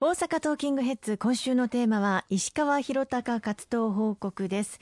大阪トーキングヘッズ今週のテーマは石川博隆活動報告です。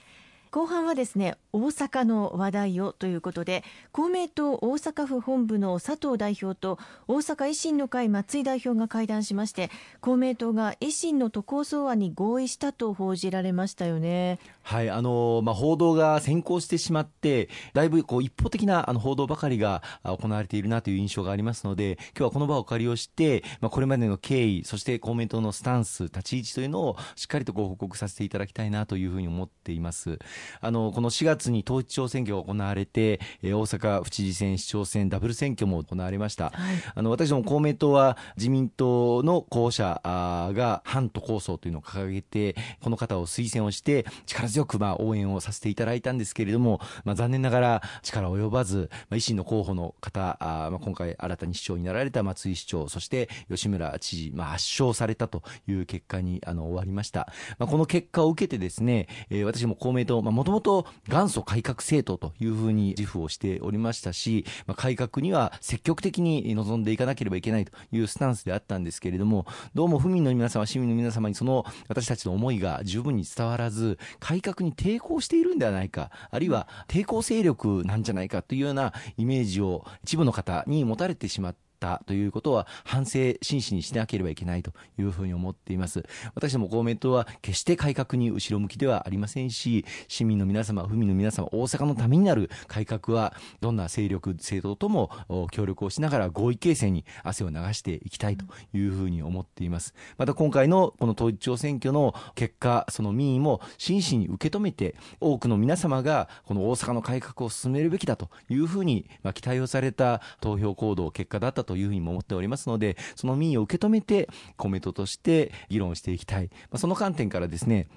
後半はですね大阪の話題をということで公明党大阪府本部の佐藤代表と大阪維新の会松井代表が会談しまして公明党が維新の都構想案に合意したと報じられましたよね。はいあのまあ、報道が先行してしまってだいぶこう一方的なあの報道ばかりが行われているなという印象がありますので今日はこの場をお借りをして、まあ、これまでの経緯そして公明党のスタンス立ち位置というのをしっかりとご報告させていただきたいなというふうに思っています。あのこの4月に統一地方選挙が行われて、えー、大阪府知事選、市長選、ダブル選挙も行われました。はい、あの私ども公明党は自民党の候補者が反都構想というのを掲げて、この方を推薦をして、力強くまあ応援をさせていただいたんですけれども、まあ、残念ながら力及ばず、まあ、維新の候補の方、あまあ、今回新たに市長になられた松井市長、そして吉村知事、まあ、圧勝されたという結果にあの終わりました。まあ、この結果を受けてですね、えー、私も公明党、もともと元祖改革政党というふうに自負をしておりましたし、まあ、改革には積極的に臨んでいかなければいけないというスタンスであったんですけれども、どうも府民の皆様、市民の皆様にその私たちの思いが十分に伝わらず、改革に抵抗しているんではないか、あるいは抵抗勢力なんじゃないかというようなイメージを一部の方に持たれてしまって、ったということは反省真摯にしなければいけないというふうに思っています。私ども公明党は決して改革に後ろ向きではありませんし市民の皆様府民の皆様大阪のためになる改革はどんな勢力政党とも協力をしながら合意形成に汗を流していきたいというふうに思っています。また今回のこの統一地方選挙の結果その民意も真摯に受け止めて多くの皆様がこの大阪の改革を進めるべきだというふうにま期待をされた投票行動結果だったというふうにも思っておりますので、その民意を受け止めてコメントとして議論していきたい。まあ、その観点からですね、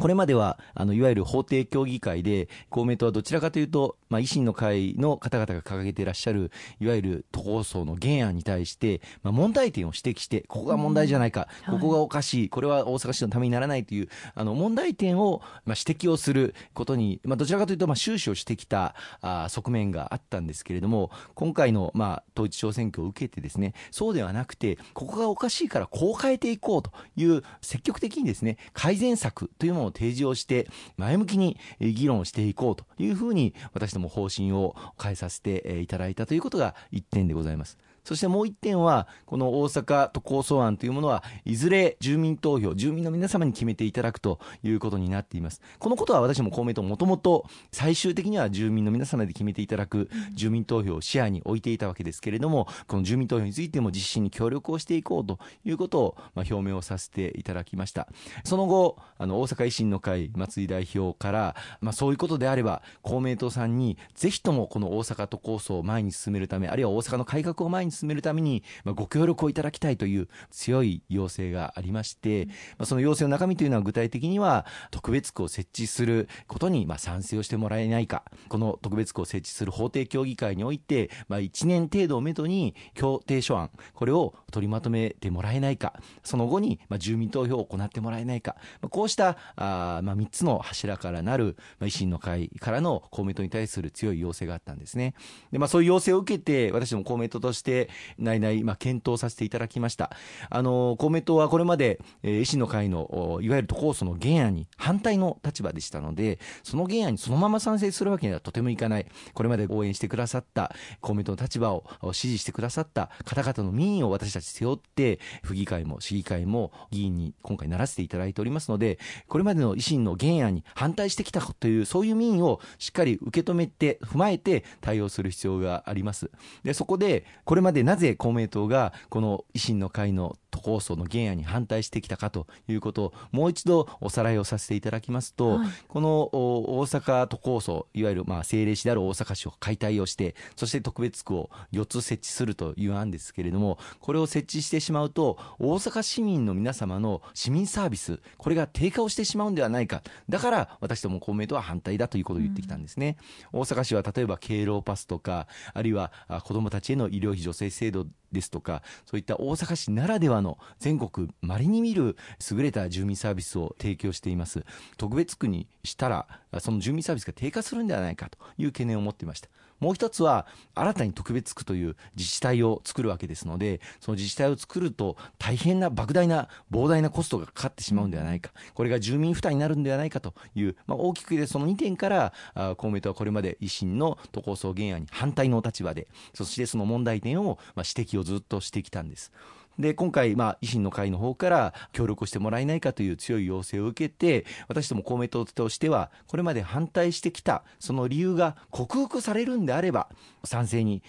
これまでは、あの、いわゆる法定協議会で、公明党はどちらかというと、まあ、維新の会の方々が掲げていらっしゃる、いわゆる都構想の原案に対して、まあ、問題点を指摘して、ここが問題じゃないか、うん、ここがおかしい、これは大阪市のためにならないという、あの、問題点を、まあ、指摘をすることに、まあ、どちらかというと、まあ、終始をしてきた、あ側面があったんですけれども、今回の、まあ、統一地方選挙を受けてですね、そうではなくて、ここがおかしいからこう変えていこうという、積極的にですね、改善策というものを提示をして、前向きに議論していこうというふうに、私ども方針を変えさせていただいたということが一点でございます。そしてもう一点は、この大阪都構想案というものは、いずれ住民投票、住民の皆様に決めていただくということになっています。このことは私も公明党もともと最終的には住民の皆様で決めていただく住民投票を視野に置いていたわけですけれども、この住民投票についても実施に協力をしていこうということを、ま表明をさせていただきました。その後、あの、大阪維新の会松井代表から、まあ、そういうことであれば、公明党さんにぜひともこの大阪都構想を前に進めるため、あるいは大阪の改革を前に進めるために、まあ、ご協力をいただきたいという強い要請がありまして、まあ、その要請の中身というのは具体的には特別区を設置することにまあ賛成をしてもらえないか。この特別区を設置する法定協議会において、まあ、1年程度をめどに協定書案これを取りまとめてもらえないか。その後にまあ住民投票を行ってもらえないか、まあ、こうしたあまあ3つの柱からなる、まあ、維新の会からの公明党に対する強い要請があったんですね。でまあ、そういう要請を受けて私ども公明党として内々、まあ、検討させていただきました。あの、公明党はこれまで、えー、維新の会の、いわゆる都構想の原案に反対の立場でしたので、その原案にそのまま賛成するわけにはとてもいかない。これまで応援してくださった、公明党の立場を支持してくださった方々の民意を私たち背負って、府議会も市議会も議員に今回ならせていただいておりますので、これまでの維新の原案に反対してきたという、そういう民意をしっかり受け止めて、踏まえて対応する必要があります。で、そこで、これまででなぜ公明党がこの維新の会の都構想の原案に反対してきたかということをもう一度おさらいをさせていただきますと、はい、この大阪都構想いわゆるまあ政令市である大阪市を解体をしてそして特別区を4つ設置するという案ですけれどもこれを設置してしまうと大阪市民の皆様の市民サービスこれが低下をしてしまうんではないか。だから私ども公明党は反対だということを言ってきたんですね、うん、大阪市は例えば敬老パスとかあるいは子どもたちへの医療費助成制度ですとかそういった大阪市ならではの全国まれに見る優れた住民サービスを提供しています。特別区にしたらその住民サービスが低下するんではないかという懸念を持っていました。もう一つは新たに特別区という自治体を作るわけですのでその自治体を作ると大変な莫大な膨大なコストがかかってしまうんではないかこれが住民負担になるんではないかという、まあ、大きく言えその2点から公明党はこれまで維新の都構想原案に反対のお立場でそしてその問題点を、まあ、指摘をずっとしてきたんです。で今回、まあ、維新の会の方から協力してもらえないかという強い要請を受けて私ども公明党としてはこれまで反対してきたその理由が克服されるんであれば賛成に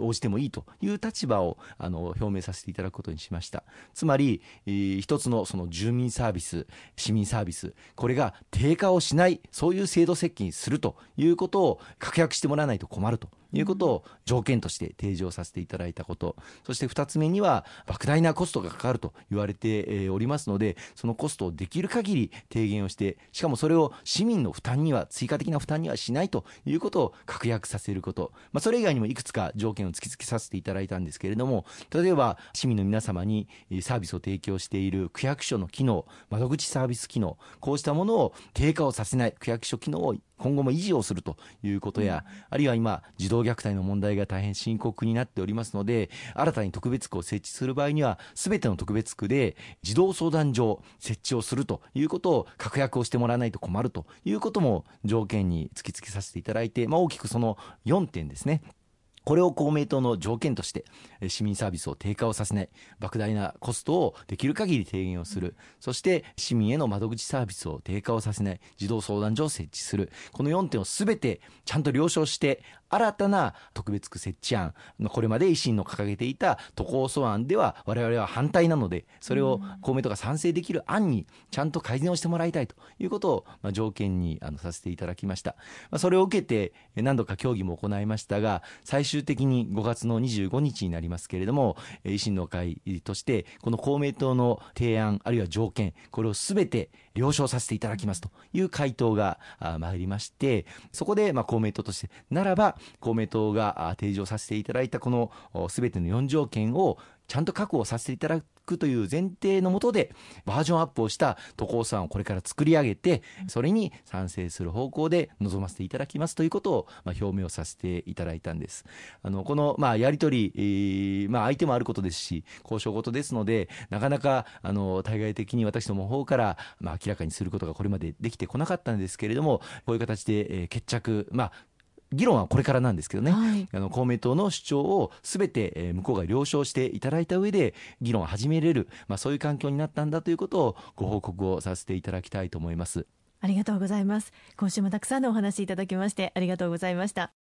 応じてもいいという立場をあの表明させていただくことにしました。つまり一つのその住民サービス市民サービスこれが低下をしないそういう制度設計にするということを確約してもらわないと困ると。いうことを条件として提示をさせていただいたこと。そして2つ目には莫大なコストがかかると言われておりますのでそのコストをできる限り低減をしてしかもそれを市民の負担には追加的な負担にはしないということを確約させること、まあ、それ以外にもいくつか条件を突きつけさせていただいたんですけれども例えば市民の皆様にサービスを提供している区役所の機能窓口サービス機能こうしたものを低下をさせない区役所機能を今後も維持をするということや、あるいは今、児童虐待の問題が大変深刻になっておりますので、新たに特別区を設置する場合には、すべての特別区で児童相談所設置をするということを確約をしてもらわないと困るということも条件に突きつけさせていただいて、まあ、大きくその4点ですね。これを公明党の条件として市民サービスを低下をさせない莫大なコストをできる限り低減をする。そして市民への窓口サービスを低下をさせない児童相談所を設置する。この4点を全てちゃんと了承して新たな特別区設置案これまで維新の掲げていた都構想案では我々は反対なのでそれを公明党が賛成できる案にちゃんと改善をしてもらいたいということをま条件にあのさせていただきました。それを受けて何度か協議も行いましたが最終終的に5月の25日になりますけれども維新の会としてこの公明党の提案あるいは条件これをすべて了承させていただきますという回答が参りましてそこでま公明党としてならば公明党が提示をさせていただいたこの全ての4条件をちゃんと確保させていただくという前提のもとでバージョンアップをした都構想案をこれから作り上げてそれに賛成する方向で臨ませていただきますということをまあ表明をさせていただいたんです。あのこのまあやり取り、まあ、相手もあることですし交渉事ですのでなかなかあの対外的に私ども方からまあ明らかにすることがこれまでできてこなかったんですけれどもこういう形で決着まあ議論はこれからなんですけどね、はい、あの公明党の主張をすべて、え向こうが了承していただいた上で議論を始めれる、まあ、そういう環境になったんだということをご報告をさせていただきたいと思います。ありがとうございます。今週もたくさんのお話いただきましてありがとうございました。